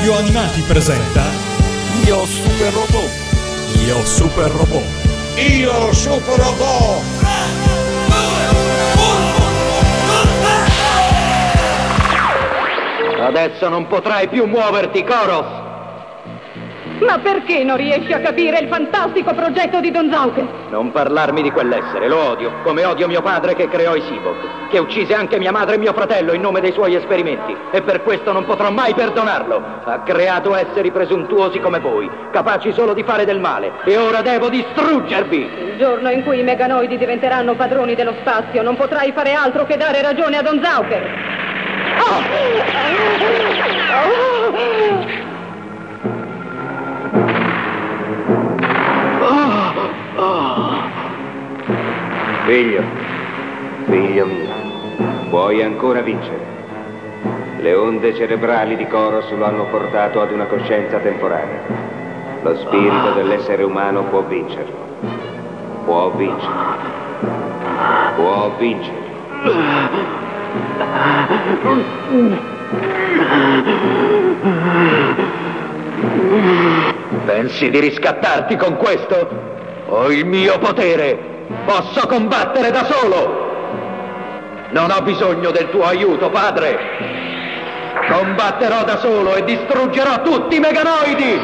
Radio Animati presenta Io super robot. Io Super Robot. Io super robot. Adesso non potrai più muoverti, Koros! Ma perché non riesci a capire il fantastico progetto di Don Zauke? Non parlarmi di quell'essere, lo odio, come odio mio padre che creò i Sibok, che uccise anche mia madre e mio fratello in nome dei suoi esperimenti, e per questo non potrò mai perdonarlo. Ha creato esseri presuntuosi come voi, capaci solo di fare del male, e ora devo distruggervi! Il giorno in cui i meganoidi diventeranno padroni dello spazio, non potrai fare altro che dare ragione a Don Zauke. Figlio, figlio mio, puoi ancora vincere. Le onde cerebrali di Koros lo hanno portato ad una coscienza temporanea. Lo spirito dell'essere umano può vincerlo. Può vincere. Può vincere. Pensi di riscattarti con questo? Ho il mio potere. Posso combattere da solo. Non ho bisogno del tuo aiuto, padre. Combatterò da solo e distruggerò tutti i meganoidi.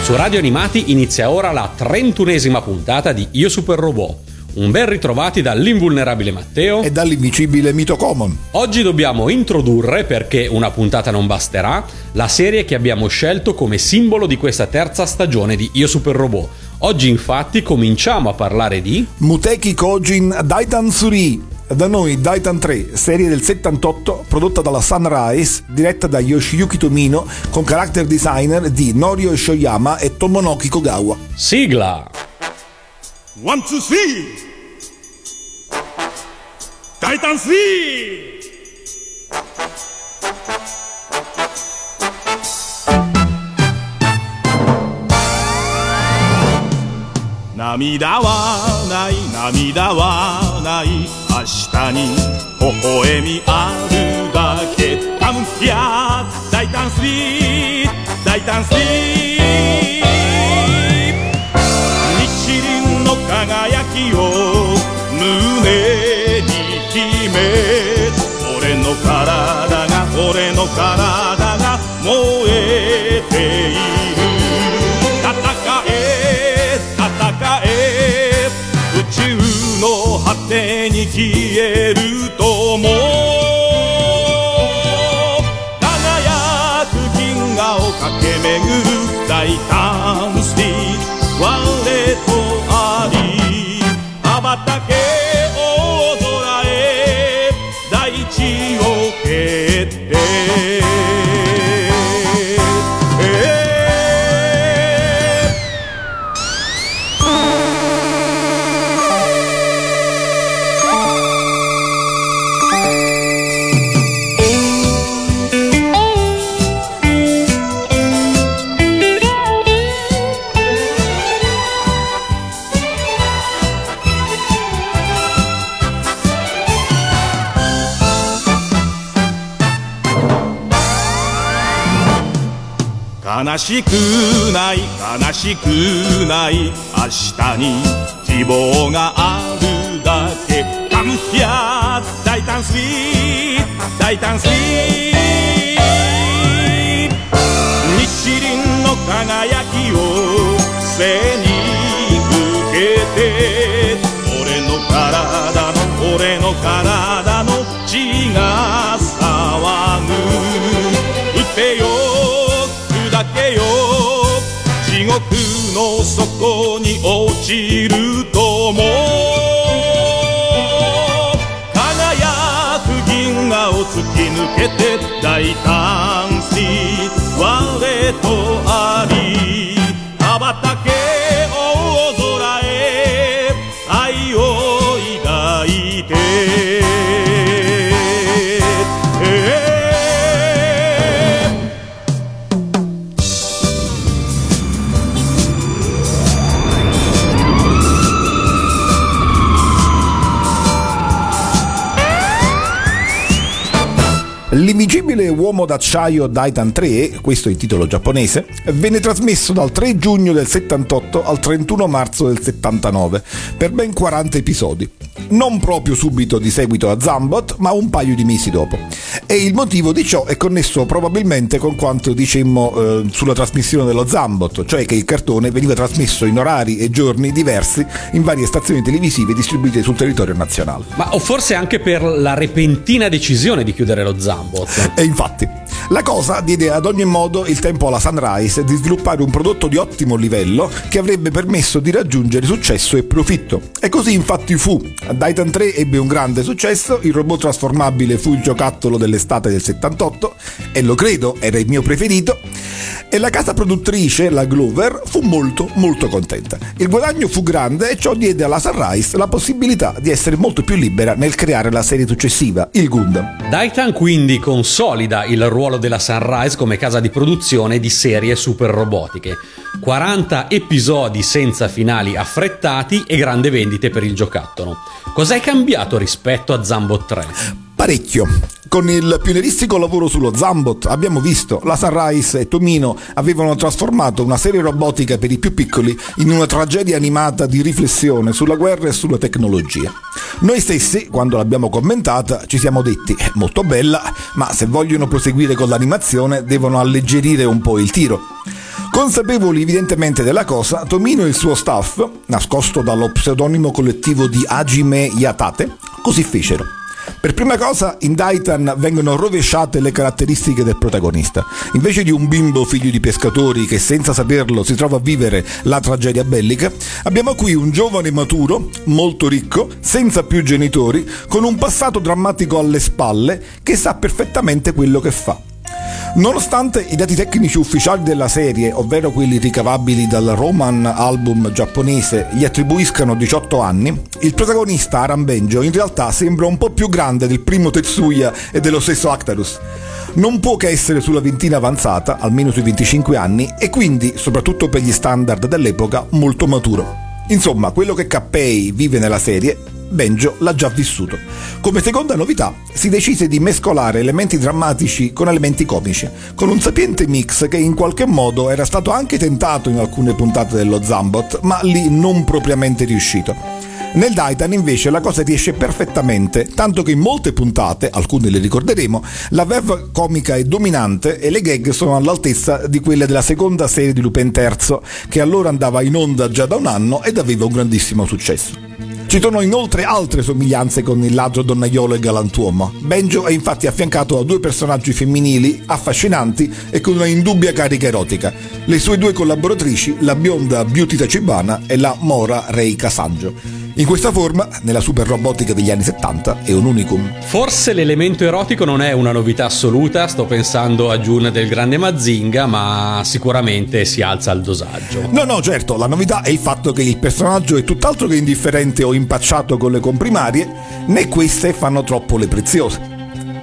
Su Radio Animati inizia ora la trentunesima puntata di Io Super Robot. Un ben ritrovati dall'invulnerabile Matteo. e dall'invincibile Mito Common. Oggi dobbiamo introdurre, perché una puntata non basterà, la serie che abbiamo scelto come simbolo di questa terza stagione di Io Super Robot. Oggi infatti cominciamo a parlare di... Muteki Kojin Daitan Suri. Da noi Daitan 3, serie del 78, prodotta dalla Sunrise, diretta da Yoshiyuki Tomino, con character designer di Norio Shoyama e Tomonoki Kogawa. Sigla! One, two, three! Titan three! 涙はない涙はない。明日に微笑みあるだけ。カムヒア大胆スリー大胆スリー日輪の輝きを胸の体が俺の体が燃えている戦え戦え宇宙の果てに消えるとも輝く銀河を駆け巡る大胆しくない悲しくない。明日に希望があるだけ。カムヒア大胆スリー。大胆スリー。日輪の輝きを背に受けて。俺の体の俺の体の血がよ。地獄の底に落ちるとも。輝く銀河を突き抜けて大胆し我とあり羽ばたけ L'invincibile uomo d'acciaio Daitan 3, questo è il titolo giapponese, venne trasmesso dal 3 giugno del 78 al 31 marzo del 79 per ben 40 episodi. Non proprio subito di seguito a Zambot, ma un paio di mesi dopo. E il motivo di ciò è connesso probabilmente con quanto dicemmo eh, sulla trasmissione dello Zambot, cioè che il cartone veniva trasmesso in orari e giorni diversi in varie stazioni televisive distribuite sul territorio nazionale. Ma o forse anche per la repentina decisione di chiudere lo Zambot. E infatti, la cosa diede ad ogni modo il tempo alla Sunrise di sviluppare un prodotto di ottimo livello che avrebbe permesso di raggiungere successo e profitto. E così infatti fu. Titan 3 ebbe un grande successo, il robot trasformabile fu il giocattolo dell'estate del 78 e lo credo era il mio preferito e la casa produttrice, la Glover, fu molto molto contenta. Il guadagno fu grande e ciò diede alla Sunrise la possibilità di essere molto più libera nel creare la serie successiva, il Gundam. Daitan quindi consolida il ruolo della Sunrise come casa di produzione di serie super robotiche. 40 episodi senza finali affrettati e grande vendite per il giocattolo. Cos'è cambiato rispetto a Zambot 3? Parecchio. Con il pionieristico lavoro sullo Zambot abbiamo visto la Sunrise e Tomino avevano trasformato una serie robotica per i più piccoli in una tragedia animata di riflessione sulla guerra e sulla tecnologia. Noi stessi, quando l'abbiamo commentata, ci siamo detti molto bella, ma se vogliono proseguire con l'animazione devono alleggerire un po' il tiro. Consapevoli evidentemente della cosa, Tomino e il suo staff, nascosto dallo pseudonimo collettivo di Hajime Yatate, così fecero. Per prima cosa, in Daitan vengono rovesciate le caratteristiche del protagonista. Invece di un bimbo figlio di pescatori che senza saperlo si trova a vivere la tragedia bellica, abbiamo qui un giovane maturo, molto ricco, senza più genitori, con un passato drammatico alle spalle, che sa perfettamente quello che fa. Nonostante i dati tecnici ufficiali della serie, ovvero quelli ricavabili dal Roman album giapponese, gli attribuiscano 18 anni, il protagonista Aran Benjo in realtà sembra un po' più grande del primo Tetsuya e dello stesso Actarus. Non può che essere sulla ventina avanzata, almeno sui 25 anni, e quindi, soprattutto per gli standard dell'epoca, molto maturo. Insomma, quello che Kappei vive nella serie Benjo l'ha già vissuto. Come seconda novità si decise di mescolare elementi drammatici con elementi comici, con un sapiente mix che in qualche modo era stato anche tentato in alcune puntate dello Zambot, ma lì non propriamente riuscito. Nel Daitan invece la cosa riesce perfettamente, tanto che in molte puntate, alcune le ricorderemo, la verve comica è dominante e le gag sono all'altezza di quelle della seconda serie di Lupin III, che allora andava in onda già da un anno ed aveva un grandissimo successo. Ci sono inoltre altre somiglianze con il ladro donnaiolo e galantuomo. Benjo è infatti affiancato da due personaggi femminili affascinanti e con una indubbia carica erotica. Le sue due collaboratrici, la bionda Beauty Tachibana e la Mora Rei Kasangio. In questa forma, nella super robotica degli anni 70, è un unicum. Forse l'elemento erotico non è una novità assoluta, sto pensando a Jun del grande Mazinga, ma sicuramente si alza il dosaggio. No, no, certo, la novità è il fatto che il personaggio è tutt'altro che indifferente o impacciato con le comprimarie, né queste fanno troppo le preziose.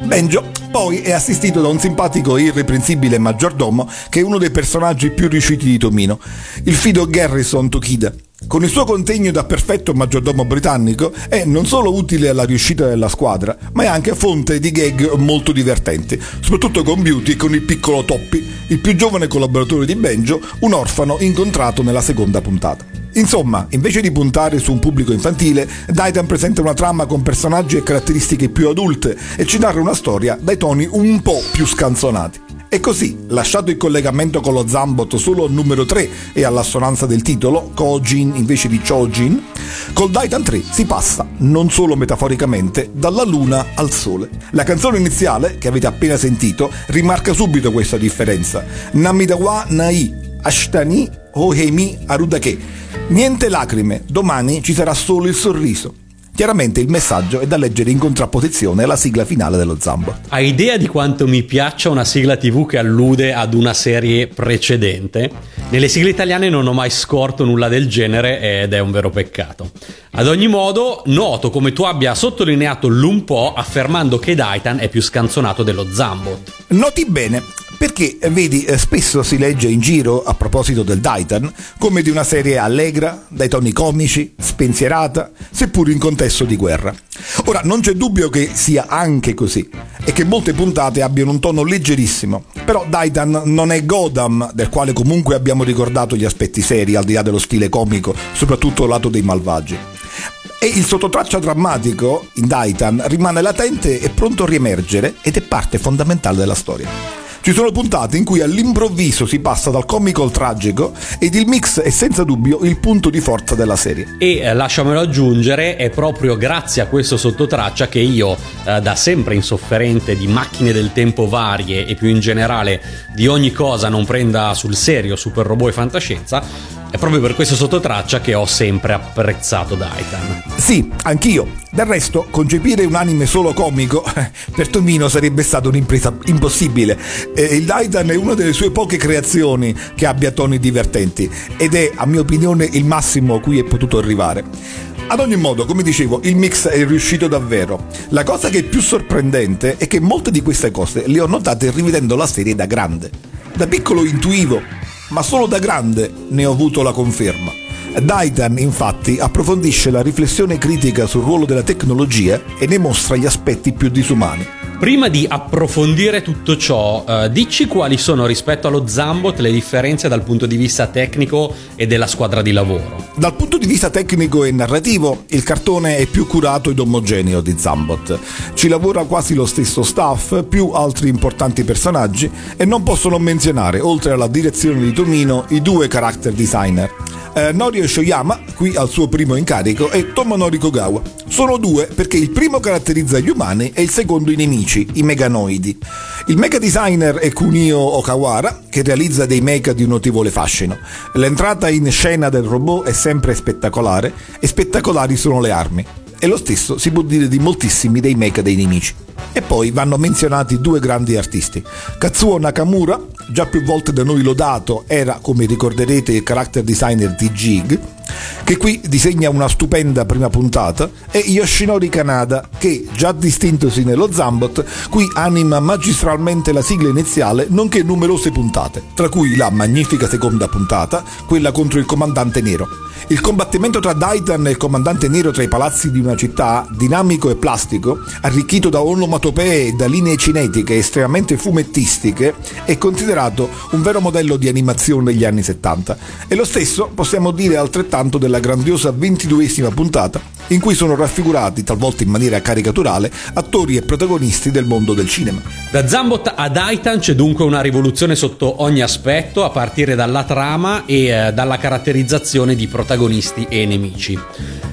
Benjo poi è assistito da un simpatico e irreprensibile maggiordomo che è uno dei personaggi più riusciti di Tomino, il fido Garrison Tokida. Con il suo contegno da perfetto maggiordomo britannico è non solo utile alla riuscita della squadra, ma è anche fonte di gag molto divertenti, soprattutto con e con il piccolo Toppi, il più giovane collaboratore di Benjo, un orfano incontrato nella seconda puntata. Insomma, invece di puntare su un pubblico infantile, Daitan presenta una trama con personaggi e caratteristiche più adulte e ci narra una storia dai toni un po' più scanzonati. E così, lasciato il collegamento con lo Zambot solo al numero 3 e all'assonanza del titolo, Kojin invece di Chojin, col Daitan 3 si passa, non solo metaforicamente, dalla luna al sole. La canzone iniziale, che avete appena sentito, rimarca subito questa differenza. Namidawa Nai, Ashtani Hohemi Arudake. Niente lacrime, domani ci sarà solo il sorriso. Chiaramente il messaggio è da leggere in contrapposizione alla sigla finale dello Zambo. Hai idea di quanto mi piaccia una sigla TV che allude ad una serie precedente? Nelle sigle italiane non ho mai scorto nulla del genere ed è un vero peccato. Ad ogni modo, noto come tu abbia sottolineato l'un po' affermando che Daitan è più scanzonato dello Zambot. Noti bene, perché vedi eh, spesso si legge in giro a proposito del Daitan come di una serie allegra, dai toni comici, spensierata, seppur in contesto di guerra. Ora, non c'è dubbio che sia anche così e che molte puntate abbiano un tono leggerissimo, però Daitan non è Godam, del quale comunque abbiamo ricordato gli aspetti seri al di là dello stile comico, soprattutto lato dei malvagi. E il sottotraccia drammatico in Daitan rimane latente e pronto a riemergere ed è parte fondamentale della storia. Ci sono puntate in cui all'improvviso si passa dal comico al tragico ed il mix è senza dubbio il punto di forza della serie. E eh, lasciamelo aggiungere, è proprio grazie a questo sottotraccia che io, eh, da sempre insofferente di macchine del tempo varie e più in generale di ogni cosa non prenda sul serio super robot e fantascienza, è proprio per questo sottotraccia che ho sempre apprezzato Daitan. Sì, anch'io. Del resto, concepire un anime solo comico per Tomino sarebbe stata un'impresa impossibile. Eh, il Daitan è una delle sue poche creazioni che abbia toni divertenti ed è, a mia opinione, il massimo a cui è potuto arrivare. Ad ogni modo, come dicevo, il mix è riuscito davvero. La cosa che è più sorprendente è che molte di queste cose le ho notate rivedendo la serie da grande. Da piccolo intuivo ma solo da grande ne ho avuto la conferma. Daitan infatti approfondisce la riflessione critica sul ruolo della tecnologia e ne mostra gli aspetti più disumani. Prima di approfondire tutto ciò, eh, dici quali sono rispetto allo Zambot le differenze dal punto di vista tecnico e della squadra di lavoro. Dal punto di vista tecnico e narrativo, il cartone è più curato ed omogeneo di Zambot. Ci lavora quasi lo stesso staff, più altri importanti personaggi e non posso non menzionare, oltre alla direzione di Tomino, i due character designer eh, Norio Shoyama, qui al suo primo incarico, e Tomonori Kogawa. Sono due perché il primo caratterizza gli umani e il secondo i nemici, i meganoidi. Il mega designer è Kunio Okawara, che realizza dei mecha di un notevole fascino. L'entrata in scena del robot è sempre spettacolare e spettacolari sono le armi. E lo stesso si può dire di moltissimi dei mecha dei nemici. E poi vanno menzionati due grandi artisti. Katsuo Nakamura, già più volte da noi lodato, era, come ricorderete, il character designer di Jig, che qui disegna una stupenda prima puntata, e Yoshinori Kanada, che, già distintosi nello Zambot, qui anima magistralmente la sigla iniziale, nonché numerose puntate, tra cui la magnifica seconda puntata, quella contro il comandante nero. Il combattimento tra Daitan e il comandante nero tra i palazzi di una città, dinamico e plastico, arricchito da onomatopee da linee cinetiche estremamente fumettistiche, è considerato un vero modello di animazione degli anni 70. E lo stesso possiamo dire altrettanto della grandiosa ventiduesima puntata, in cui sono raffigurati, talvolta in maniera caricaturale, attori e protagonisti del mondo del cinema. Da Zambot a Daitan c'è dunque una rivoluzione sotto ogni aspetto, a partire dalla trama e eh, dalla caratterizzazione di protagonisti e nemici.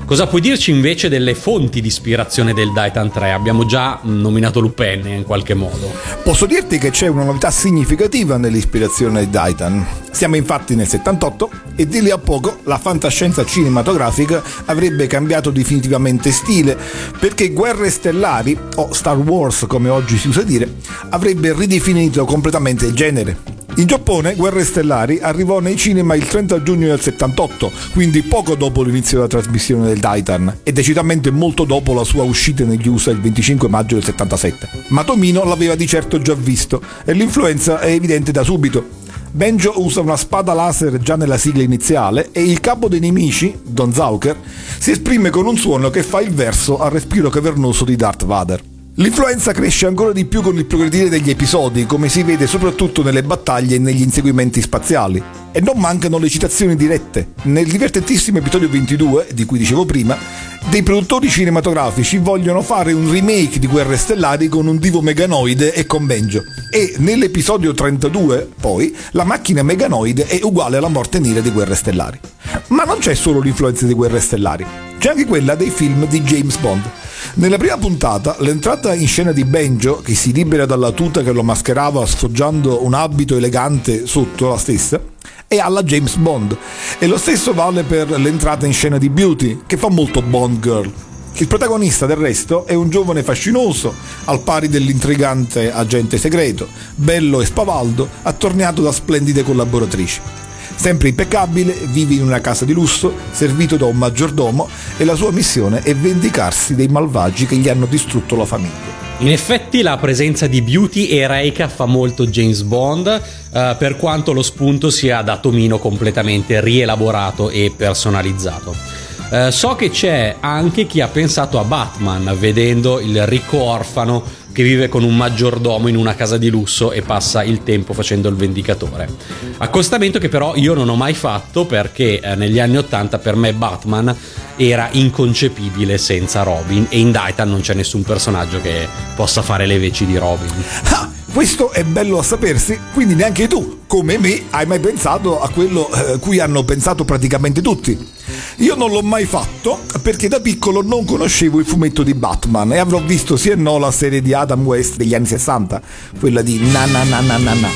Cosa puoi dirci invece delle fonti di ispirazione del Daitan 3? Abbiamo già nominato Lupin in qualche modo. Posso dirti che c'è una novità significativa nell'ispirazione di Daitan. Siamo infatti nel 78 e di lì a poco la fantascienza cinematografica avrebbe cambiato definitivamente stile perché Guerre Stellari, o Star Wars come oggi si usa dire, avrebbe ridefinito completamente il genere. In Giappone Guerre Stellari arrivò nei cinema il 30 giugno del 78, quindi poco dopo l'inizio della trasmissione del Titan e decisamente molto dopo la sua uscita negli USA il 25 maggio del 77. Ma Tomino l'aveva di certo già visto e l'influenza è evidente da subito. Benjo usa una spada laser già nella sigla iniziale e il capo dei nemici, Don Zauker, si esprime con un suono che fa il verso al respiro cavernoso di Darth Vader. L'influenza cresce ancora di più con il progredire degli episodi, come si vede soprattutto nelle battaglie e negli inseguimenti spaziali. E non mancano le citazioni dirette. Nel divertentissimo episodio 22, di cui dicevo prima, dei produttori cinematografici vogliono fare un remake di Guerre Stellari con un divo meganoide e con Benjo. E nell'episodio 32, poi, la macchina meganoide è uguale alla morte nera di Guerre Stellari. Ma non c'è solo l'influenza di Guerre Stellari, c'è anche quella dei film di James Bond. Nella prima puntata, l'entrata in scena di Benjo, che si libera dalla tuta che lo mascherava sfoggiando un abito elegante sotto la stessa, è alla James Bond. E lo stesso vale per l'entrata in scena di Beauty, che fa molto Bond Girl. Il protagonista del resto è un giovane fascinoso, al pari dell'intrigante agente segreto, bello e spavaldo, attorniato da splendide collaboratrici. Sempre impeccabile, vive in una casa di lusso, servito da un maggiordomo e la sua missione è vendicarsi dei malvagi che gli hanno distrutto la famiglia. In effetti la presenza di Beauty e Reika fa molto James Bond, eh, per quanto lo spunto sia da Tomino completamente rielaborato e personalizzato. Eh, so che c'è anche chi ha pensato a Batman vedendo il ricco orfano che vive con un maggiordomo in una casa di lusso e passa il tempo facendo il vendicatore. Accostamento che però io non ho mai fatto perché eh, negli anni 80 per me Batman era inconcepibile senza Robin e in Daitan non c'è nessun personaggio che possa fare le veci di Robin. Ah, questo è bello a sapersi, quindi neanche tu, come me, hai mai pensato a quello eh, cui hanno pensato praticamente tutti. Io non l'ho mai fatto perché da piccolo non conoscevo il fumetto di Batman e avrò visto sì e no la serie di Adam West degli anni 60, quella di na na na na na na.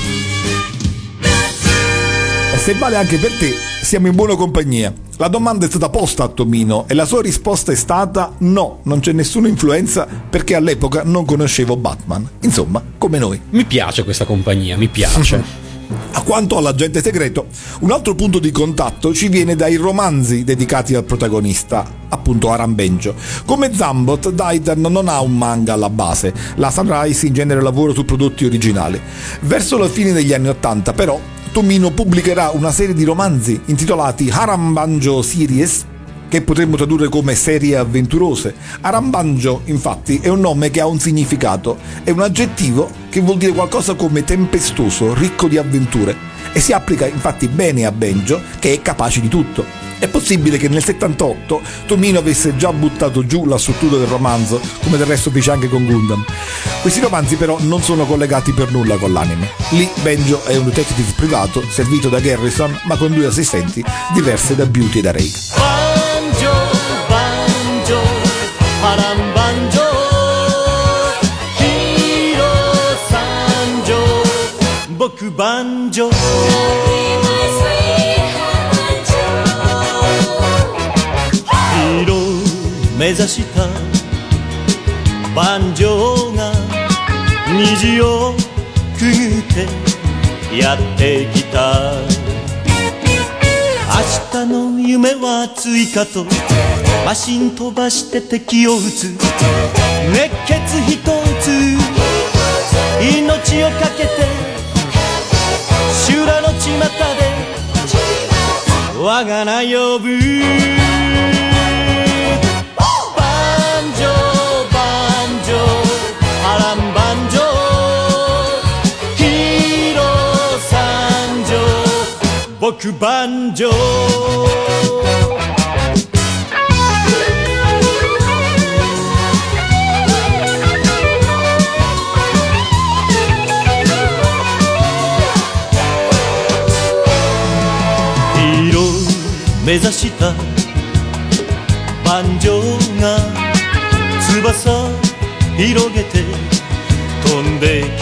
E se vale anche per te, siamo in buona compagnia. La domanda è stata posta a Tomino e la sua risposta è stata no, non c'è nessuna influenza perché all'epoca non conoscevo Batman. Insomma, come noi. Mi piace questa compagnia, mi piace. A quanto all'agente segreto, un altro punto di contatto ci viene dai romanzi dedicati al protagonista, appunto Arambenjo. Come Zambot, Daitan non ha un manga alla base, la Sunrise in genere lavora su prodotti originali. Verso la fine degli anni Ottanta, però, Tomino pubblicherà una serie di romanzi intitolati Harambanjo Series che potremmo tradurre come serie avventurose. Arambanjo, infatti, è un nome che ha un significato, è un aggettivo che vuol dire qualcosa come tempestoso, ricco di avventure, e si applica infatti bene a Benjo, che è capace di tutto. È possibile che nel 78 Tomino avesse già buttato giù la struttura del romanzo, come del resto fece anche con Gundam. Questi romanzi però non sono collegati per nulla con l'anime. Lì Benjo è un detective privato servito da Garrison, ma con due assistenti diverse da Beauty e da Ray. 波乱万丈。ヒーロー参上。僕万丈。色めざした万丈が虹をくぐってやってきた。夢は追加とマシン飛ばして敵を撃つ。熱血一つ。命を懸けて修羅の巷で我が名呼ぶ。僕万丈。ヒーロー目指した万丈が翼広げて飛んでき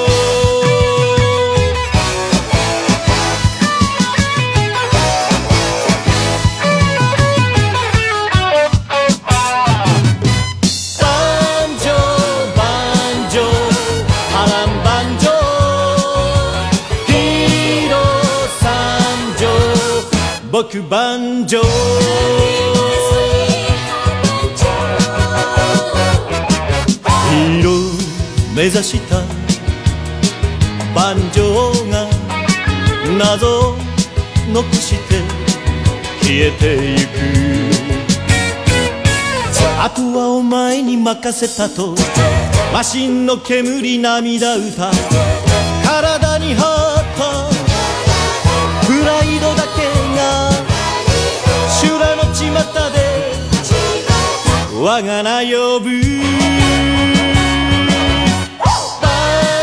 上僕万丈ヒーロー目指した万丈が謎を残して消えてゆくあとはお前に任せたと。マシンの煙涙歌我が名呼ぶ。バ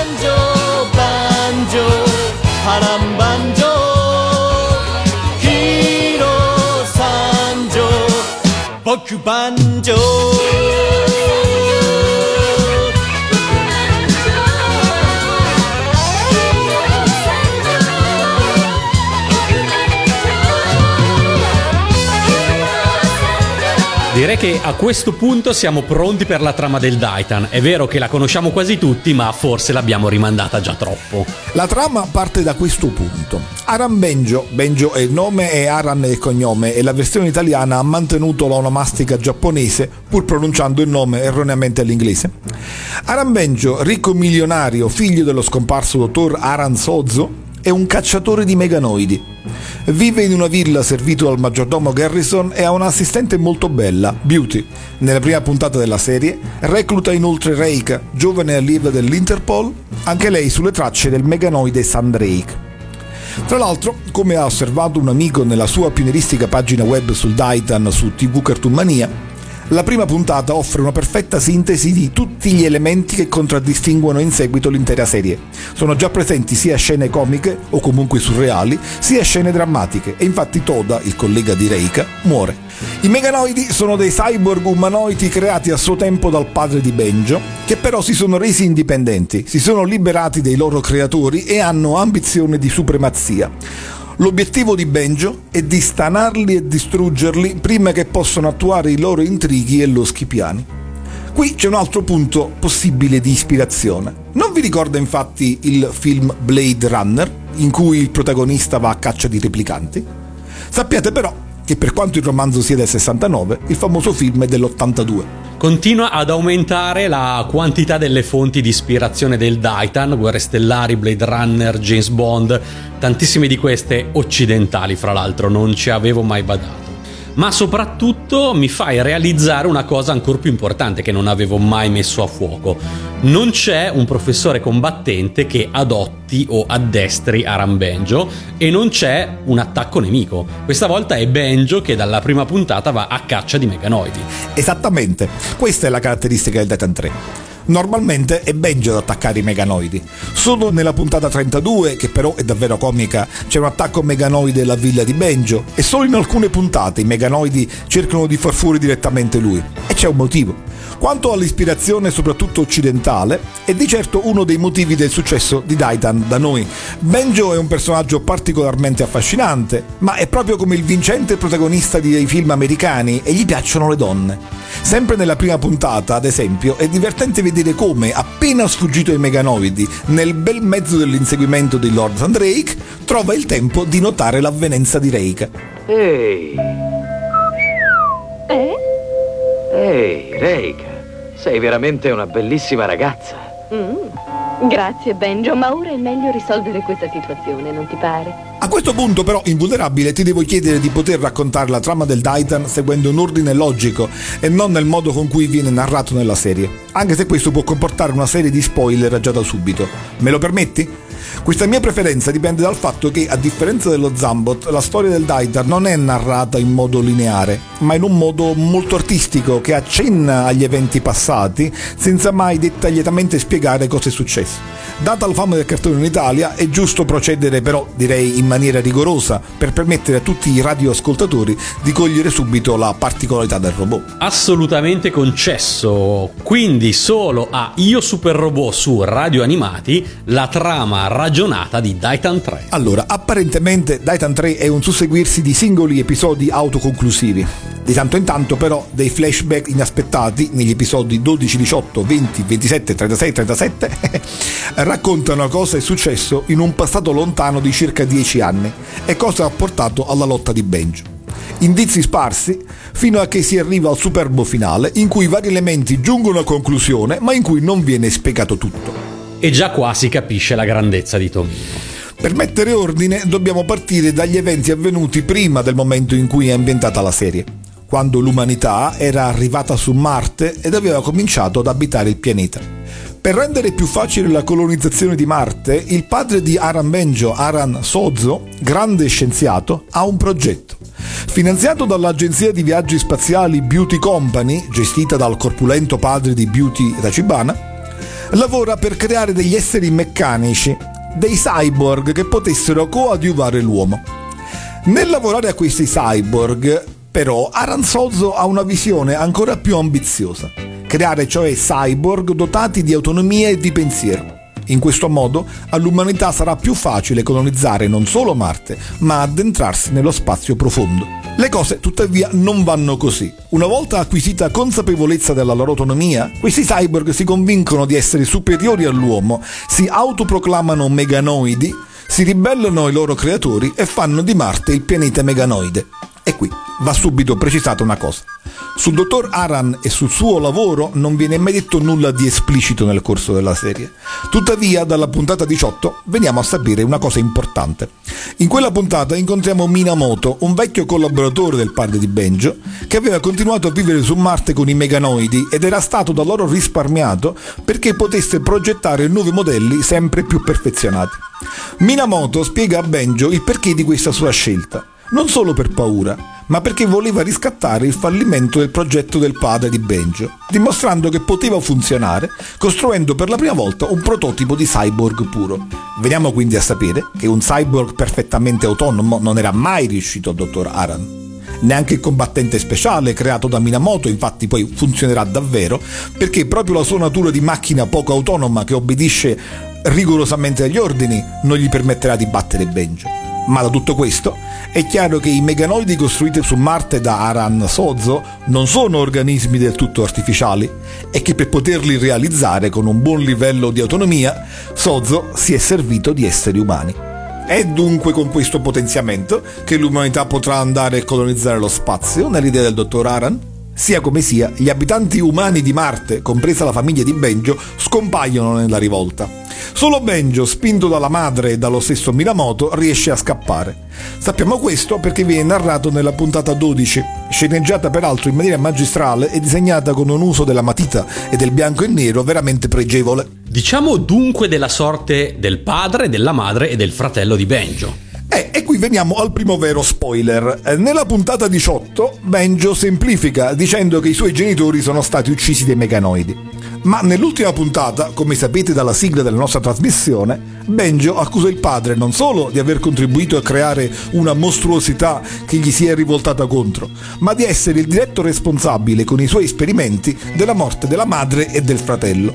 ンジョーバンジョー波乱万丈。ヒーロー参上僕万丈 Direi che a questo punto siamo pronti per la trama del Daitan. È vero che la conosciamo quasi tutti, ma forse l'abbiamo rimandata già troppo. La trama parte da questo punto. Aran Benjo, Benjo è il nome e Aran è il cognome e la versione italiana ha mantenuto l'onomastica giapponese pur pronunciando il nome erroneamente all'inglese. Aran Benjo, ricco milionario, figlio dello scomparso dottor Aran Sozo, è un cacciatore di meganoidi. Vive in una villa servito dal maggiordomo Garrison e ha un'assistente molto bella, Beauty. Nella prima puntata della serie recluta inoltre Reika, giovane allieva dell'Interpol, anche lei sulle tracce del meganoide Sandrake. Tra l'altro, come ha osservato un amico nella sua pionieristica pagina web sul Daitan su TV Cartoon Mania, la prima puntata offre una perfetta sintesi di tutti gli elementi che contraddistinguono in seguito l'intera serie. Sono già presenti sia scene comiche o comunque surreali, sia scene drammatiche e infatti Toda, il collega di Reika, muore. I meganoidi sono dei cyborg umanoidi creati a suo tempo dal padre di Benjo, che però si sono resi indipendenti, si sono liberati dei loro creatori e hanno ambizione di supremazia. L'obiettivo di Benjo è di stanarli e distruggerli prima che possano attuare i loro intrighi e loschi piani. Qui c'è un altro punto possibile di ispirazione. Non vi ricorda infatti il film Blade Runner, in cui il protagonista va a caccia di replicanti? Sappiate però che per quanto il romanzo sia del 69, il famoso film è dell'82. Continua ad aumentare la quantità delle fonti di ispirazione del Daitan, Guerre Stellari, Blade Runner, James Bond, tantissime di queste occidentali, fra l'altro, non ci avevo mai badato ma soprattutto mi fai realizzare una cosa ancora più importante che non avevo mai messo a fuoco. Non c'è un professore combattente che adotti o addestri Aram Benjo e non c'è un attacco nemico. Questa volta è Benjo che dalla prima puntata va a caccia di meganoidi. Esattamente, questa è la caratteristica del Titan 3. Normalmente è Benji ad attaccare i meganoidi. Solo nella puntata 32, che però è davvero comica, c'è un attacco meganoide alla villa di Benjo e solo in alcune puntate i meganoidi cercano di far fuori direttamente lui. E c'è un motivo. Quanto all'ispirazione soprattutto occidentale, è di certo uno dei motivi del successo di Daitan da noi. Benjo è un personaggio particolarmente affascinante, ma è proprio come il vincente protagonista dei film americani e gli piacciono le donne. Sempre nella prima puntata, ad esempio, è divertente vedere come, appena sfuggito ai meganoidi, nel bel mezzo dell'inseguimento di Lord Sandrake, trova il tempo di notare l'avvenenza di Reika. Ehi, Eh? ehi, Reika, sei veramente una bellissima ragazza. Mm. Grazie, Benjo, ma ora è meglio risolvere questa situazione, non ti pare? A questo punto però, invulnerabile, ti devo chiedere di poter raccontare la trama del Titan seguendo un ordine logico e non nel modo con cui viene narrato nella serie, anche se questo può comportare una serie di spoiler già da subito. Me lo permetti? Questa mia preferenza dipende dal fatto che, a differenza dello Zambot, la storia del Daitar non è narrata in modo lineare, ma in un modo molto artistico che accenna agli eventi passati senza mai dettagliatamente spiegare cosa è successo. Data la fama del cartone in Italia, è giusto procedere però, direi, in maniera rigorosa per permettere a tutti i radioascoltatori di cogliere subito la particolarità del robot. Assolutamente concesso. Quindi solo a Io Super Robot su Radio Animati la trama ragionata di Daitan 3. Allora, apparentemente Daitan 3 è un susseguirsi di singoli episodi autoconclusivi. Di tanto in tanto però dei flashback inaspettati negli episodi 12, 18, 20, 27, 36, 37 raccontano cosa è successo in un passato lontano di circa 10 anni e cosa ha portato alla lotta di Benjo. Indizi sparsi fino a che si arriva al superbo finale in cui vari elementi giungono a conclusione ma in cui non viene spiegato tutto. E già qua si capisce la grandezza di Tomino. Per mettere ordine dobbiamo partire dagli eventi avvenuti prima del momento in cui è ambientata la serie, quando l'umanità era arrivata su Marte ed aveva cominciato ad abitare il pianeta. Per rendere più facile la colonizzazione di Marte, il padre di Aran Benjo, Aran Sozo, grande scienziato, ha un progetto. Finanziato dall'agenzia di viaggi spaziali Beauty Company, gestita dal corpulento padre di Beauty Tachibana, lavora per creare degli esseri meccanici, dei cyborg che potessero coadiuvare l'uomo. Nel lavorare a questi cyborg, però, Aranzozzo ha una visione ancora più ambiziosa, creare cioè cyborg dotati di autonomia e di pensiero. In questo modo all'umanità sarà più facile colonizzare non solo Marte, ma addentrarsi nello spazio profondo. Le cose tuttavia non vanno così. Una volta acquisita consapevolezza della loro autonomia, questi cyborg si convincono di essere superiori all'uomo, si autoproclamano meganoidi, si ribellano ai loro creatori e fanno di Marte il pianeta meganoide. E qui va subito precisata una cosa. Sul dottor Aran e sul suo lavoro non viene mai detto nulla di esplicito nel corso della serie. Tuttavia, dalla puntata 18 veniamo a sapere una cosa importante. In quella puntata incontriamo Minamoto, un vecchio collaboratore del padre di Benjo, che aveva continuato a vivere su Marte con i meganoidi ed era stato da loro risparmiato perché potesse progettare nuovi modelli sempre più perfezionati. Minamoto spiega a Benjo il perché di questa sua scelta non solo per paura, ma perché voleva riscattare il fallimento del progetto del padre di Benjo, dimostrando che poteva funzionare, costruendo per la prima volta un prototipo di cyborg puro. Veniamo quindi a sapere che un cyborg perfettamente autonomo non era mai riuscito al dottor Aran. Neanche il combattente speciale creato da Minamoto infatti poi funzionerà davvero, perché proprio la sua natura di macchina poco autonoma che obbedisce rigorosamente agli ordini non gli permetterà di battere Benjo. Ma da tutto questo è chiaro che i meganoidi costruiti su Marte da Aran Sozo non sono organismi del tutto artificiali e che per poterli realizzare con un buon livello di autonomia, Sozo si è servito di esseri umani. È dunque con questo potenziamento che l'umanità potrà andare a colonizzare lo spazio, nell'idea del dottor Aran? Sia come sia, gli abitanti umani di Marte, compresa la famiglia di Benjo, scompaiono nella rivolta. Solo Benjo, spinto dalla madre e dallo stesso Minamoto, riesce a scappare. Sappiamo questo perché viene narrato nella puntata 12, sceneggiata peraltro in maniera magistrale e disegnata con un uso della matita e del bianco e nero veramente pregevole. Diciamo dunque della sorte del padre, della madre e del fratello di Benjo. Eh, e qui veniamo al primo vero spoiler. Eh, nella puntata 18 Benjo semplifica dicendo che i suoi genitori sono stati uccisi dai meganoidi. Ma nell'ultima puntata, come sapete dalla sigla della nostra trasmissione, Benjo accusa il padre non solo di aver contribuito a creare una mostruosità che gli si è rivoltata contro, ma di essere il diretto responsabile con i suoi esperimenti della morte della madre e del fratello.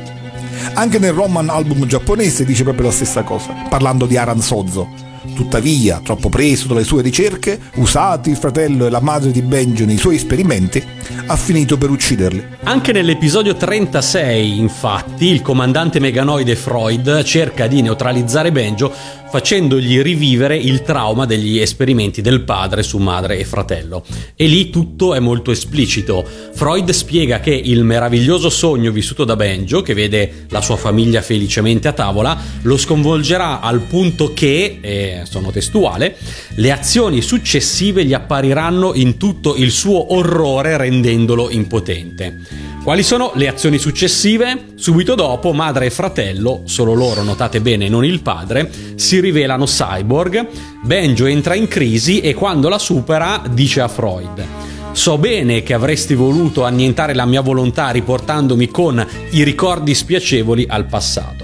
Anche nel Roman album giapponese dice proprio la stessa cosa, parlando di Aran Sozo. Tuttavia, troppo preso dalle sue ricerche, usati il fratello e la madre di Benjo nei suoi esperimenti, ha finito per ucciderli. Anche nell'episodio 36, infatti, il comandante meganoide Freud cerca di neutralizzare Benjo facendogli rivivere il trauma degli esperimenti del padre su madre e fratello. E lì tutto è molto esplicito. Freud spiega che il meraviglioso sogno vissuto da Benjo, che vede la sua famiglia felicemente a tavola, lo sconvolgerà al punto che, e sono testuale, le azioni successive gli appariranno in tutto il suo orrore rendendolo impotente. Quali sono le azioni successive? Subito dopo, madre e fratello, solo loro notate bene, non il padre, si rivelano cyborg, Benjo entra in crisi e quando la supera dice a Freud So bene che avresti voluto annientare la mia volontà riportandomi con i ricordi spiacevoli al passato.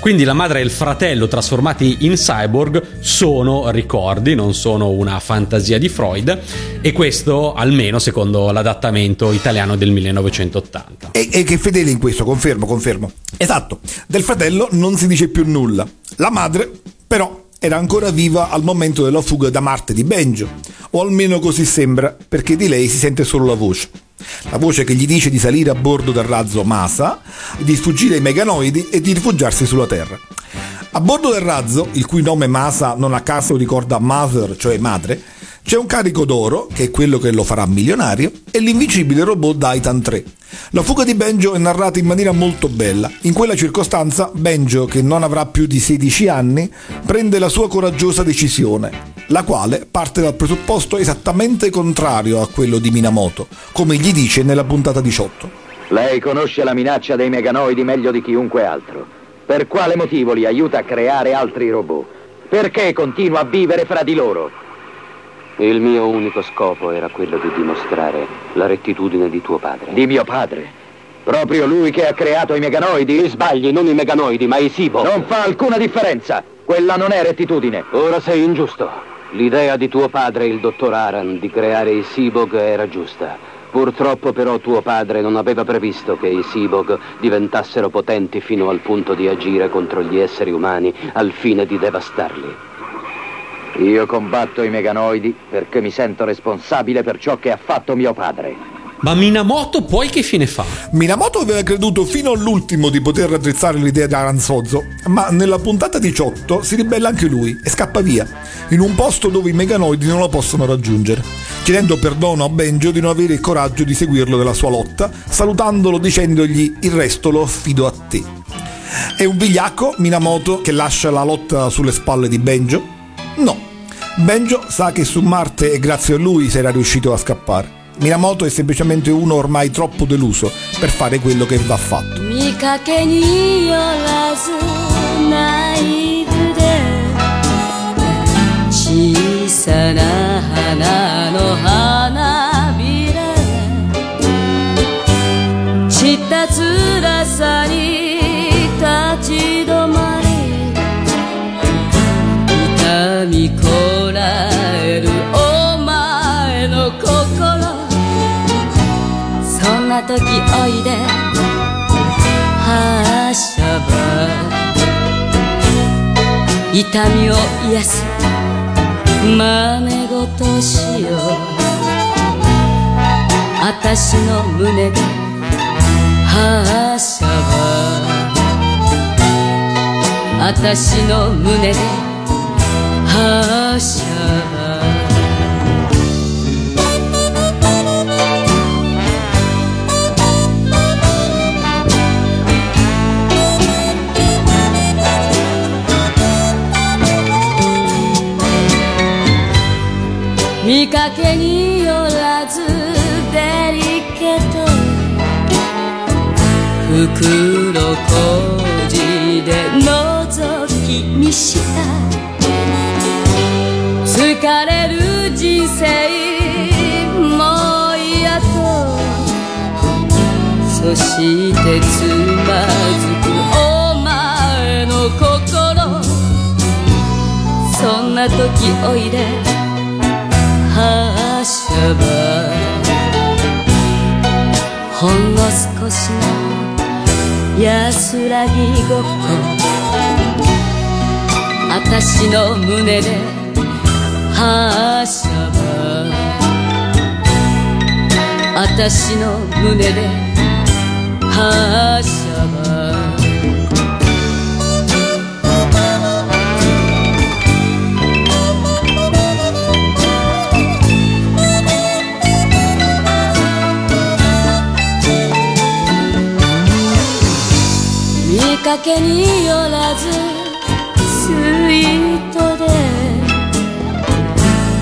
Quindi la madre e il fratello trasformati in cyborg sono ricordi, non sono una fantasia di Freud e questo almeno secondo l'adattamento italiano del 1980. E, e che fedele in questo, confermo, confermo. Esatto, del fratello non si dice più nulla. La madre però era ancora viva al momento della fuga da Marte di Benjo, o almeno così sembra, perché di lei si sente solo la voce. La voce che gli dice di salire a bordo del razzo Masa, di sfuggire ai meganoidi e di rifugiarsi sulla Terra. A bordo del razzo, il cui nome Masa non a caso ricorda Mother, cioè madre, c'è un carico d'oro, che è quello che lo farà milionario, e l'invincibile robot Daitan 3. La fuga di Benjo è narrata in maniera molto bella. In quella circostanza, Benjo, che non avrà più di 16 anni, prende la sua coraggiosa decisione, la quale parte dal presupposto esattamente contrario a quello di Minamoto, come gli dice nella puntata 18. Lei conosce la minaccia dei meganoidi meglio di chiunque altro. Per quale motivo li aiuta a creare altri robot? Perché continua a vivere fra di loro? Il mio unico scopo era quello di dimostrare la rettitudine di tuo padre. Di mio padre? Proprio lui che ha creato i meganoidi? Ti sbagli, non i meganoidi, ma i Sibo. Non fa alcuna differenza. Quella non è rettitudine. Ora sei ingiusto. L'idea di tuo padre, il dottor Aran, di creare i Sibog era giusta. Purtroppo però tuo padre non aveva previsto che i Sibog diventassero potenti fino al punto di agire contro gli esseri umani al fine di devastarli. Io combatto i meganoidi perché mi sento responsabile per ciò che ha fatto mio padre. Ma Minamoto poi che fine fa? Minamoto aveva creduto fino all'ultimo di poter raddrizzare l'idea di Aranzozzo, ma nella puntata 18 si ribella anche lui e scappa via, in un posto dove i meganoidi non lo possono raggiungere, chiedendo perdono a Benjo di non avere il coraggio di seguirlo nella sua lotta, salutandolo dicendogli il resto lo affido a te. È un vigliacco Minamoto che lascia la lotta sulle spalle di Benjo? No. Benjo sa che su Marte e grazie a lui sarà riuscito a scappare. Miramoto è semplicemente uno ormai troppo deluso per fare quello che va fatto. Mica che io な時おいで。はしゃば。痛みを癒す。真似事しよう。私の胸ではしゃば。私の胸ではしゃば。見かけによらずデリケート袋小路で覗き見した疲れる人生もう嫌とそしてつまずくお前の心そんな時おいでばほんの少しの安らぎごっこ私の胸ではしゃば私の胸ではしゃばけによらずスイートで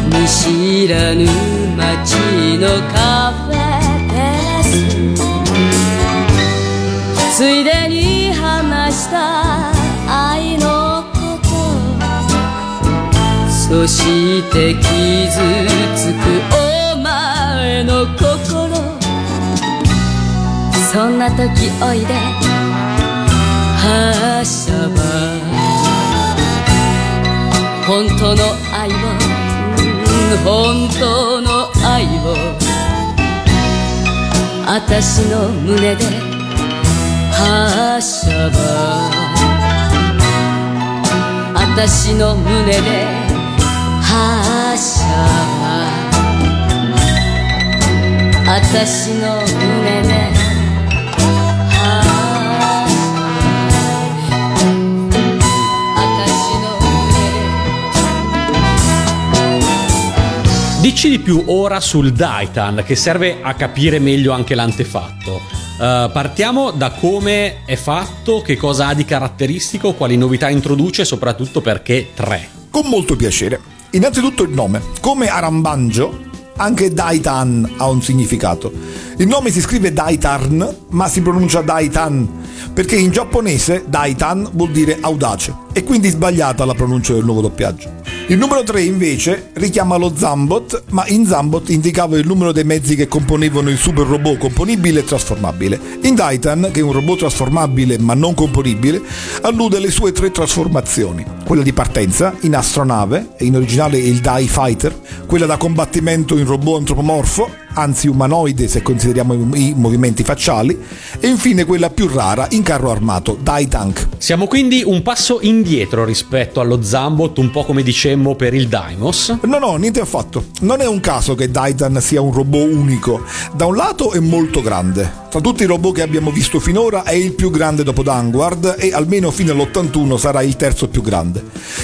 見知らぬ街のカフェテラスついでに話した愛のことそして傷つくお前の心。そんな時おいで。はしゃば本当の愛をうん本当の愛を私の胸ではしゃば私の胸ではしゃば私の胸で Dici di più ora sul Daitan, che serve a capire meglio anche l'antefatto. Eh, partiamo da come è fatto, che cosa ha di caratteristico, quali novità introduce e soprattutto perché 3. Con molto piacere. Innanzitutto il nome. Come Arambanjo, anche Daitan ha un significato. Il nome si scrive Daitarn, ma si pronuncia Daitan, perché in giapponese Daitan vuol dire audace, e quindi sbagliata la pronuncia del nuovo doppiaggio. Il numero 3 invece richiama lo Zambot, ma in Zambot indicava il numero dei mezzi che componevano il super robot componibile e trasformabile. In Daitan, che è un robot trasformabile ma non componibile, allude alle sue tre trasformazioni. Quella di partenza, in astronave, in originale il Die Fighter, quella da combattimento in robot antropomorfo, anzi umanoide se consideriamo i movimenti facciali, e infine quella più rara in carro armato, Dai Tank. Siamo quindi un passo indietro rispetto allo Zambot, un po' come dicemmo per il Daimos? No, no, niente affatto. Non è un caso che Daitan sia un robot unico. Da un lato è molto grande. Tra tutti i robot che abbiamo visto finora è il più grande dopo Vanguard e almeno fino all'81 sarà il terzo più grande.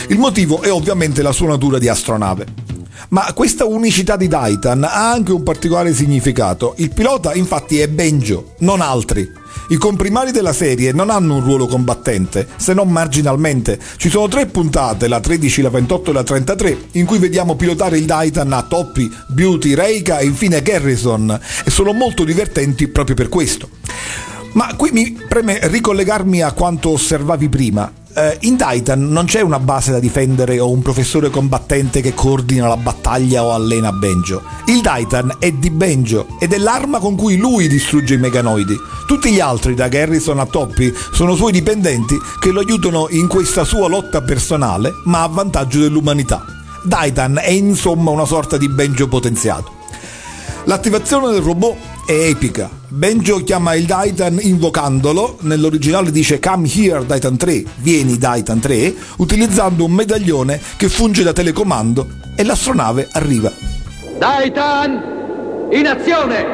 Il motivo è ovviamente la sua natura di astronave. Ma questa unicità di Daitan ha anche un particolare significato. Il pilota infatti è Benjo, non altri. I comprimari della serie non hanno un ruolo combattente, se non marginalmente. Ci sono tre puntate, la 13, la 28 e la 33, in cui vediamo pilotare il Daitan a Toppy, Beauty, Reika e infine Garrison, e sono molto divertenti proprio per questo. Ma qui mi preme ricollegarmi a quanto osservavi prima in Titan non c'è una base da difendere o un professore combattente che coordina la battaglia o allena Benjo. Il Titan è di Benjo ed è l'arma con cui lui distrugge i meganoidi. Tutti gli altri, da Garrison a Toppy, sono suoi dipendenti che lo aiutano in questa sua lotta personale, ma a vantaggio dell'umanità. Titan è insomma una sorta di Benjo potenziato. L'attivazione del robot è epica. Benjo chiama il Daitan invocandolo, nell'originale dice Come here Daitan 3, vieni Daitan 3, utilizzando un medaglione che funge da telecomando e l'astronave arriva. Daitan, in azione!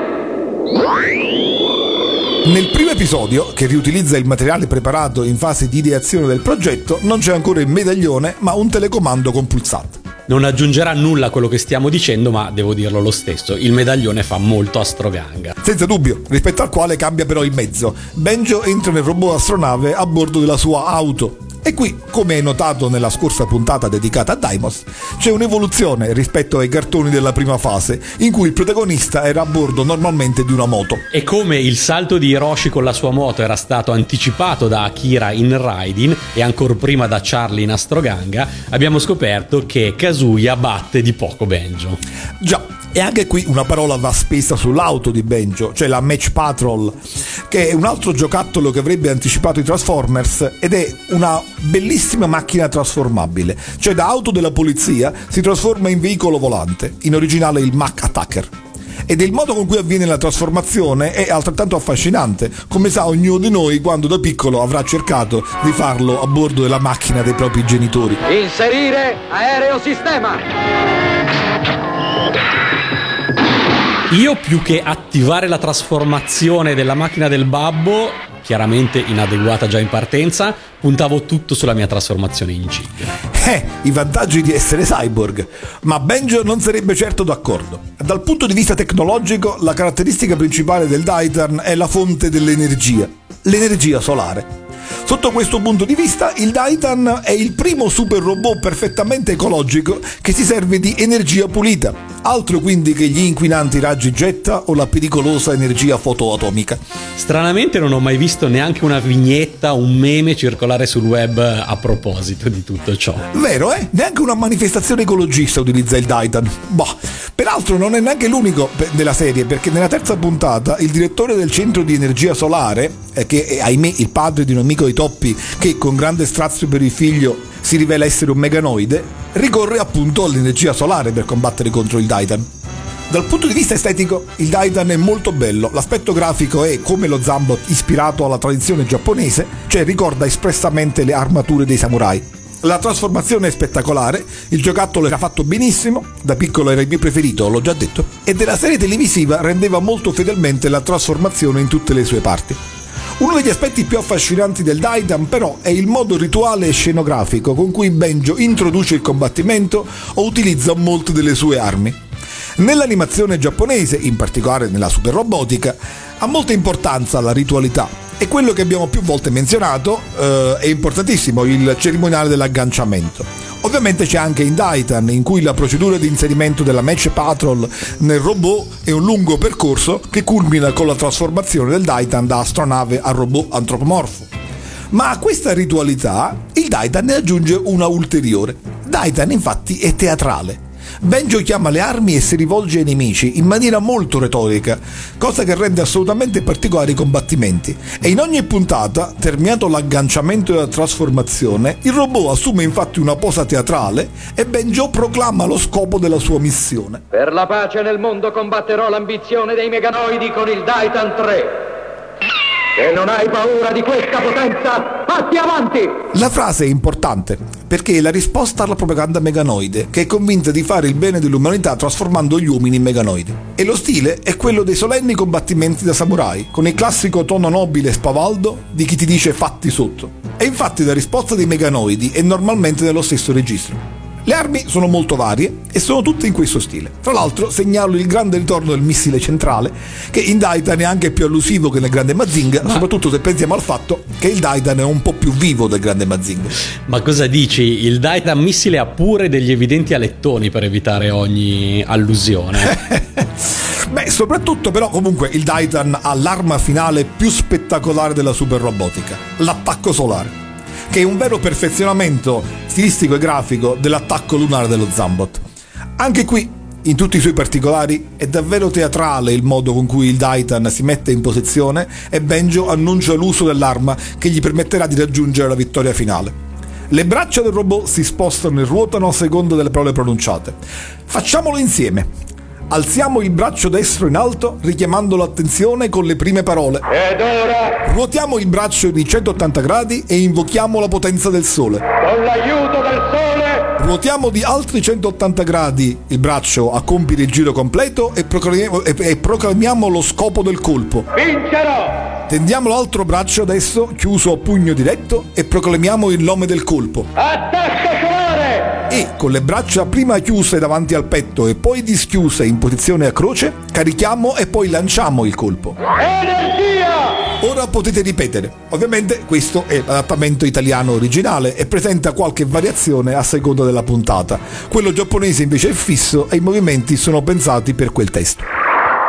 Nel primo episodio, che riutilizza il materiale preparato in fase di ideazione del progetto, non c'è ancora il medaglione, ma un telecomando con pulsante non aggiungerà nulla a quello che stiamo dicendo, ma devo dirlo lo stesso, il medaglione fa molto astroganga. Senza dubbio, rispetto al quale cambia però il mezzo. Benjo entra nel robot astronave a bordo della sua auto, e qui, come hai notato nella scorsa puntata dedicata a Daimos, c'è un'evoluzione rispetto ai cartoni della prima fase, in cui il protagonista era a bordo normalmente di una moto. E come il salto di Hiroshi con la sua moto era stato anticipato da Akira in Raidin e ancora prima da Charlie in Astroganga, abbiamo scoperto che Kazuya batte di poco Benjo. Già, e anche qui una parola va spesa sull'auto di Benjo, cioè la Match Patrol, che è un altro giocattolo che avrebbe anticipato i Transformers ed è una bellissima macchina trasformabile. Cioè da auto della polizia si trasforma in veicolo volante, in originale il Mac Attacker ed il modo con cui avviene la trasformazione è altrettanto affascinante, come sa ognuno di noi quando da piccolo avrà cercato di farlo a bordo della macchina dei propri genitori. Inserire aerosistema! Io più che attivare la trasformazione della macchina del babbo, chiaramente inadeguata già in partenza, puntavo tutto sulla mia trasformazione in Jeep. Eh, i vantaggi di essere cyborg. Ma Benjo non sarebbe certo d'accordo. Dal punto di vista tecnologico, la caratteristica principale del Titan è la fonte dell'energia, l'energia solare. Sotto questo punto di vista, il Titan è il primo super robot perfettamente ecologico che si serve di energia pulita, altro quindi che gli inquinanti raggi getta o la pericolosa energia fotoatomica. Stranamente non ho mai visto neanche una vignetta, un meme circolare sul web a proposito di tutto ciò. Vero, eh? Neanche una manifestazione ecologista utilizza il Titan. Boh. Peraltro non è neanche l'unico della serie, perché nella terza puntata il direttore del centro di energia solare, eh, che è ahimè il padre di un amico di Toppi che con grande strazio per il figlio si rivela essere un meganoide, ricorre appunto all'energia solare per combattere contro il Titan. Dal punto di vista estetico, il Titan è molto bello, l'aspetto grafico è come lo Zambot ispirato alla tradizione giapponese, cioè ricorda espressamente le armature dei samurai. La trasformazione è spettacolare, il giocattolo era fatto benissimo, da piccolo era il mio preferito, l'ho già detto, e della serie televisiva rendeva molto fedelmente la trasformazione in tutte le sue parti. Uno degli aspetti più affascinanti del Daidan però è il modo rituale e scenografico con cui Benjo introduce il combattimento o utilizza molte delle sue armi. Nell'animazione giapponese, in particolare nella super robotica, ha molta importanza la ritualità e quello che abbiamo più volte menzionato eh, è importantissimo, il cerimoniale dell'agganciamento. Ovviamente c'è anche in Titan, in cui la procedura di inserimento della Match Patrol nel robot è un lungo percorso che culmina con la trasformazione del Titan da astronave a robot antropomorfo. Ma a questa ritualità il Titan ne aggiunge una ulteriore. Titan infatti è teatrale Benjo chiama le armi e si rivolge ai nemici in maniera molto retorica, cosa che rende assolutamente particolari i combattimenti. E in ogni puntata, terminato l'agganciamento e la trasformazione, il robot assume infatti una posa teatrale e Benjo proclama lo scopo della sua missione. Per la pace nel mondo combatterò l'ambizione dei meganoidi con il Daitan 3. Se non hai paura di questa potenza, patti avanti! La frase è importante perché è la risposta alla propaganda meganoide, che è convinta di fare il bene dell'umanità trasformando gli uomini in meganoidi. E lo stile è quello dei solenni combattimenti da samurai, con il classico tono nobile e spavaldo di chi ti dice fatti sotto. E infatti la risposta dei meganoidi è normalmente nello stesso registro. Le armi sono molto varie e sono tutte in questo stile. Tra l'altro segnalo il grande ritorno del missile centrale, che in Daitan è anche più allusivo che nel grande Mazinga, Ma... soprattutto se pensiamo al fatto che il Daitan è un po' più vivo del grande Mazinga. Ma cosa dici? Il Daitan missile ha pure degli evidenti alettoni per evitare ogni allusione. Beh, soprattutto però comunque il Daitan ha l'arma finale più spettacolare della super robotica, l'attacco solare che è un vero perfezionamento stilistico e grafico dell'attacco lunare dello Zambot. Anche qui, in tutti i suoi particolari, è davvero teatrale il modo con cui il Daitan si mette in posizione e Benjo annuncia l'uso dell'arma che gli permetterà di raggiungere la vittoria finale. Le braccia del robot si spostano e ruotano a seconda delle parole pronunciate. Facciamolo insieme. Alziamo il braccio destro in alto richiamando l'attenzione con le prime parole. Ed ora Ruotiamo il braccio di 180 gradi e invochiamo la potenza del sole. con l'aiuto del sole Ruotiamo di altri 180 gradi il braccio a compiere il giro completo e proclamiamo, e- e proclamiamo lo scopo del colpo. vincerò! Tendiamo l'altro braccio adesso chiuso a pugno diretto e proclamiamo il nome del colpo. Attacco solare! E con le braccia prima chiuse davanti al petto e poi dischiuse in posizione a croce, carichiamo e poi lanciamo il colpo. Energia! Ora potete ripetere. Ovviamente questo è l'adattamento italiano originale e presenta qualche variazione a seconda della puntata. Quello giapponese invece è fisso e i movimenti sono pensati per quel testo.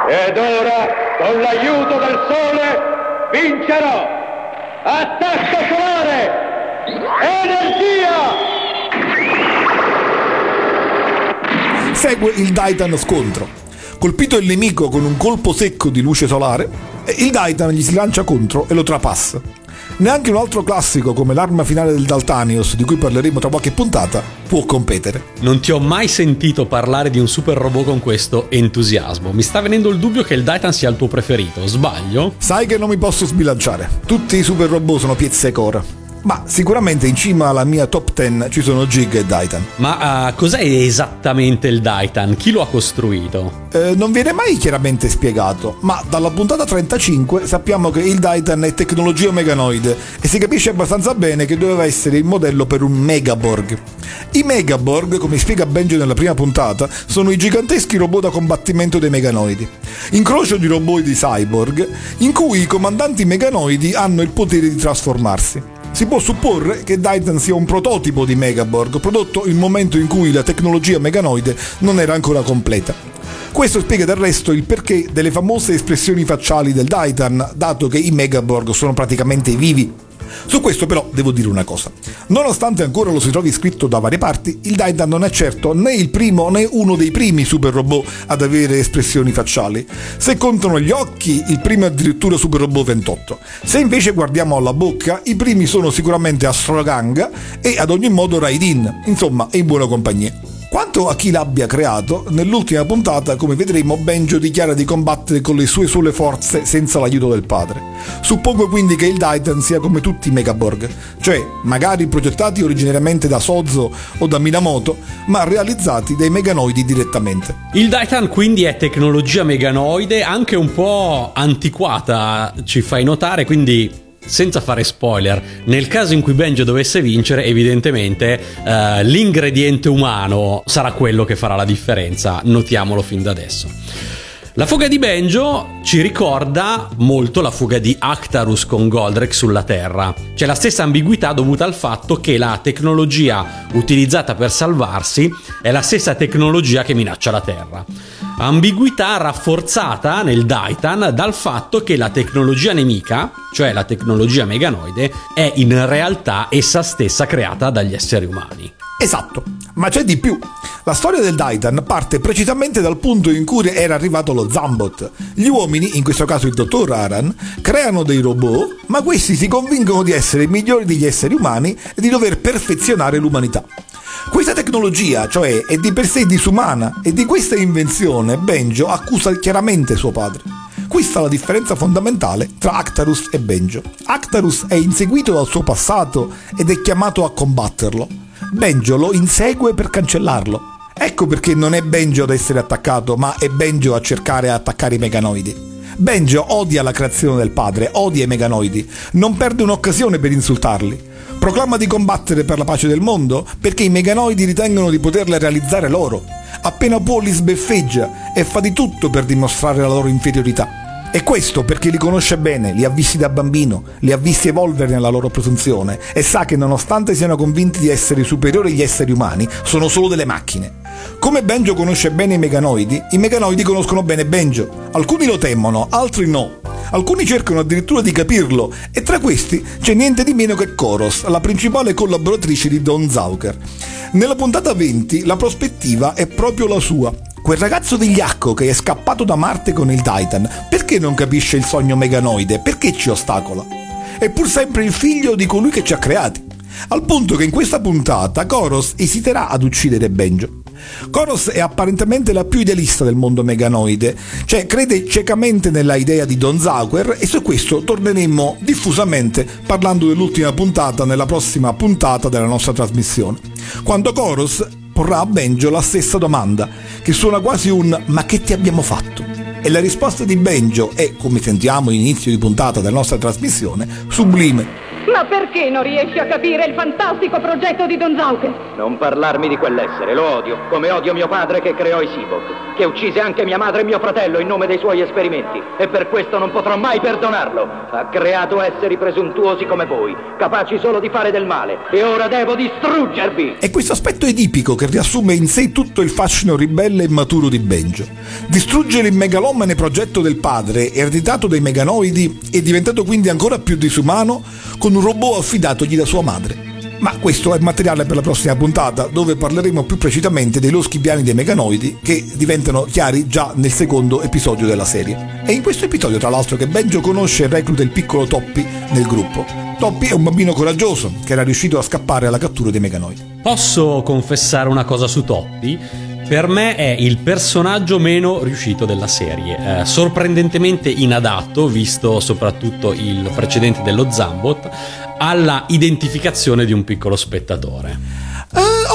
Ed ora, con l'aiuto del sole, vincerò! Attacco solare! Energia! Segue il Daitan scontro. Colpito il nemico con un colpo secco di luce solare, il Daitan gli si lancia contro e lo trapassa. Neanche un altro classico come l'arma finale del Daltanios, di cui parleremo tra qualche puntata, può competere. Non ti ho mai sentito parlare di un super robot con questo entusiasmo. Mi sta venendo il dubbio che il Daitan sia il tuo preferito, sbaglio? Sai che non mi posso sbilanciare. Tutti i super robot sono piezze core. Ma sicuramente in cima alla mia top 10 ci sono Jig e Daitan. Ma uh, cos'è esattamente il Daitan? Chi lo ha costruito? Eh, non viene mai chiaramente spiegato, ma dalla puntata 35 sappiamo che il Daitan è tecnologia meganoide e si capisce abbastanza bene che doveva essere il modello per un Megaborg. I Megaborg, come spiega Benjo nella prima puntata, sono i giganteschi robot da combattimento dei meganoidi. Incrocio di robot di cyborg, in cui i comandanti meganoidi hanno il potere di trasformarsi. Si può supporre che Daitan sia un prototipo di Megaborg, prodotto in momento in cui la tecnologia meganoide non era ancora completa. Questo spiega del resto il perché delle famose espressioni facciali del Daitan, dato che i Megaborg sono praticamente vivi. Su questo però devo dire una cosa. Nonostante ancora lo si trovi scritto da varie parti, il Daitan non è certo né il primo né uno dei primi super robot ad avere espressioni facciali. Se contano gli occhi, il primo è addirittura Super Robot 28. Se invece guardiamo alla bocca, i primi sono sicuramente Astroganga e ad ogni modo Raidin. Insomma, è in buona compagnia. Quanto a chi l'abbia creato, nell'ultima puntata, come vedremo, Benjo dichiara di combattere con le sue sole forze senza l'aiuto del padre. Suppongo quindi che il Daitan sia come tutti i Megaborg, cioè magari progettati originariamente da Sozo o da Minamoto, ma realizzati dai meganoidi direttamente. Il Daitan quindi è tecnologia meganoide, anche un po' antiquata, ci fai notare, quindi senza fare spoiler, nel caso in cui Benjo dovesse vincere, evidentemente eh, l'ingrediente umano sarà quello che farà la differenza, notiamolo fin da adesso. La fuga di Benjo ci ricorda molto la fuga di Actarus con Goldrake sulla Terra. C'è la stessa ambiguità dovuta al fatto che la tecnologia utilizzata per salvarsi è la stessa tecnologia che minaccia la Terra. Ambiguità rafforzata nel Daitan dal fatto che la tecnologia nemica, cioè la tecnologia meganoide, è in realtà essa stessa creata dagli esseri umani. Esatto. Ma c'è di più. La storia del Daitan parte precisamente dal punto in cui era arrivato lo Zambot. Gli uomini, in questo caso il dottor Aran, creano dei robot, ma questi si convincono di essere migliori degli esseri umani e di dover perfezionare l'umanità. Questa tecnologia, cioè, è di per sé disumana e di questa invenzione Benjo accusa chiaramente suo padre. Qui sta la differenza fondamentale tra Actarus e Benjo. Actarus è inseguito dal suo passato ed è chiamato a combatterlo. Benjo lo insegue per cancellarlo. Ecco perché non è Benjo ad essere attaccato, ma è Benjo a cercare di attaccare i meganoidi. Benjo odia la creazione del padre, odia i meganoidi, non perde un'occasione per insultarli. Proclama di combattere per la pace del mondo perché i meganoidi ritengono di poterla realizzare loro. Appena può li sbeffeggia e fa di tutto per dimostrare la loro inferiorità. E questo perché li conosce bene, li ha visti da bambino, li ha visti evolvere nella loro presunzione e sa che nonostante siano convinti di essere superiori agli esseri umani, sono solo delle macchine. Come Benjo conosce bene i meganoidi, i meganoidi conoscono bene Benjo. Alcuni lo temono, altri no. Alcuni cercano addirittura di capirlo e tra questi c'è niente di meno che Koros, la principale collaboratrice di Don Zauker. Nella puntata 20 la prospettiva è proprio la sua. Quel ragazzo vigliacco che è scappato da Marte con il Titan, perché non capisce il sogno meganoide? Perché ci ostacola? È pur sempre il figlio di colui che ci ha creati. Al punto che in questa puntata Koros esiterà ad uccidere Benjo. Koros è apparentemente la più idealista del mondo meganoide, cioè crede ciecamente nella idea di Don Zauer e su questo torneremo diffusamente parlando dell'ultima puntata nella prossima puntata della nostra trasmissione. Quando Koros porrà a Benjo la stessa domanda, che suona quasi un ma che ti abbiamo fatto? E la risposta di Benjo è, come sentiamo inizio di puntata della nostra trasmissione, sublime. Ma perché non riesci a capire il fantastico progetto di Don Zauker? Non parlarmi di quell'essere, lo odio, come odio mio padre che creò i Sibok, che uccise anche mia madre e mio fratello in nome dei suoi esperimenti, e per questo non potrò mai perdonarlo. Ha creato esseri presuntuosi come voi, capaci solo di fare del male, e ora devo distruggervi! È questo aspetto edipico che riassume in sé tutto il fascino ribelle e maturo di Benjo. Distruggere il megalomane progetto del padre, ereditato dai meganoidi, è diventato quindi ancora più disumano con un robot affidatogli da sua madre. Ma questo è materiale per la prossima puntata, dove parleremo più precisamente dei loschi piani dei meganoidi che diventano chiari già nel secondo episodio della serie. È in questo episodio, tra l'altro, che Benjo conosce e recluta il piccolo Toppy nel gruppo. Toppy è un bambino coraggioso che era riuscito a scappare alla cattura dei meganoidi. Posso confessare una cosa su Toppy? Per me è il personaggio meno riuscito della serie, eh, sorprendentemente inadatto, visto soprattutto il precedente dello Zambot, alla identificazione di un piccolo spettatore.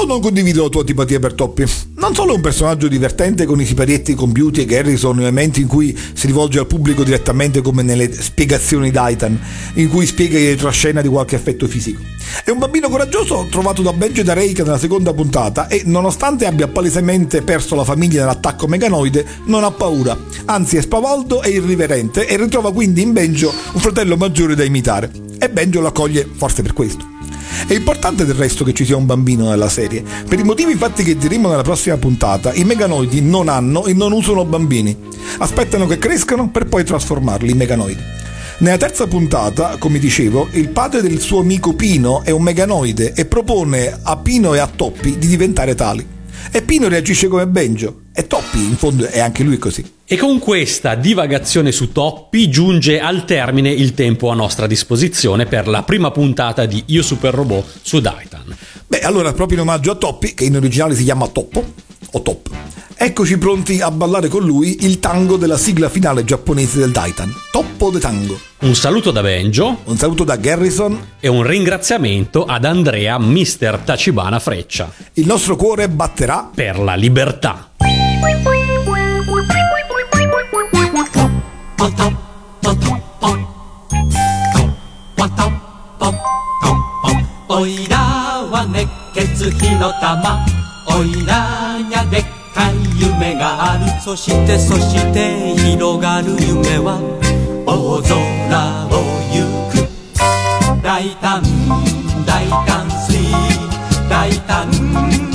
O non condivido la tua antipatia per Toppy. Non solo è un personaggio divertente con i siparietti compiuti e Garrison nei momenti in cui si rivolge al pubblico direttamente come nelle spiegazioni d'Aitan, in cui spiega in retroscena di qualche effetto fisico. È un bambino coraggioso trovato da Benjo e da Reika nella seconda puntata e nonostante abbia palesemente perso la famiglia nell'attacco meganoide, non ha paura, anzi è spavaldo e irriverente e ritrova quindi in Benjo un fratello maggiore da imitare. E Benjo lo accoglie forse per questo. È importante del resto che ci sia un bambino nella serie. Per i motivi infatti che diremo nella prossima puntata, i meganoidi non hanno e non usano bambini. Aspettano che crescano per poi trasformarli in meganoidi. Nella terza puntata, come dicevo, il padre del suo amico Pino è un meganoide e propone a Pino e a Toppi di diventare tali. E Pino reagisce come Benjo. E Toppi, in fondo, è anche lui così. E con questa divagazione su Toppi giunge al termine il tempo a nostra disposizione per la prima puntata di Io Super Robot su Daitan. Beh, allora, proprio in omaggio a Toppi, che in originale si chiama Toppo, o Top, eccoci pronti a ballare con lui il tango della sigla finale giapponese del Daitan, Toppo de Tango. Un saluto da Benjo. Un saluto da Garrison. E un ringraziamento ad Andrea Mister Tachibana Freccia. Il nostro cuore batterà per la libertà. おいらは熱血火の玉。おいらにゃでっかい夢がある。そしてそして広がる夢は。大空を行く。大胆大胆スリー。大胆大胆。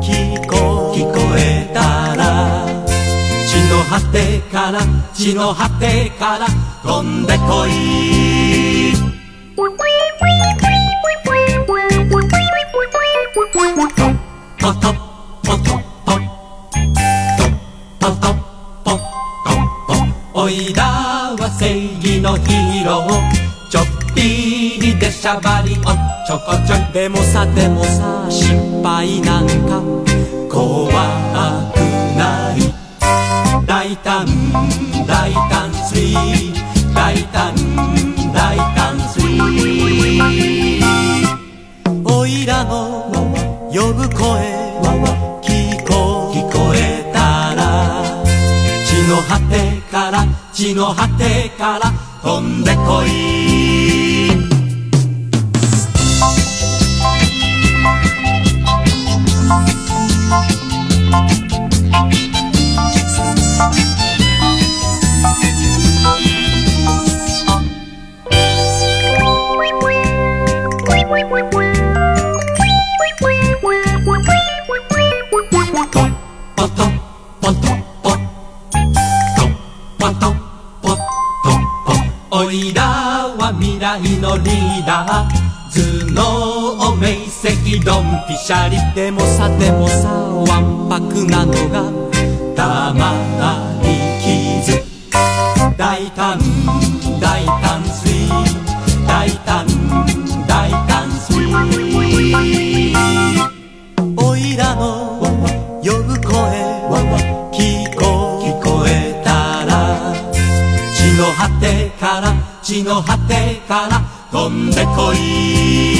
聞こ聞こえたら地の果てから地の果てから飛んでこい。ポトポトポポトポトポおいらは正義のヒーロー。ちょっぴりでしゃばりおっちょこちょいでもさでもさ失敗なんか怖くない。大胆大胆スリー大胆大胆スリーおいらの呼ぶ声聞こ聞こえたら地の果てから地の果てから飛んでこい脳明晰ドンピシャリでもさでもさわんぱくなのがたまに傷大胆大胆スイー。大胆大胆スイー。おいらの呼ぶ声聞こ聞こえたら。地の果てから地の果てから飛んでこい。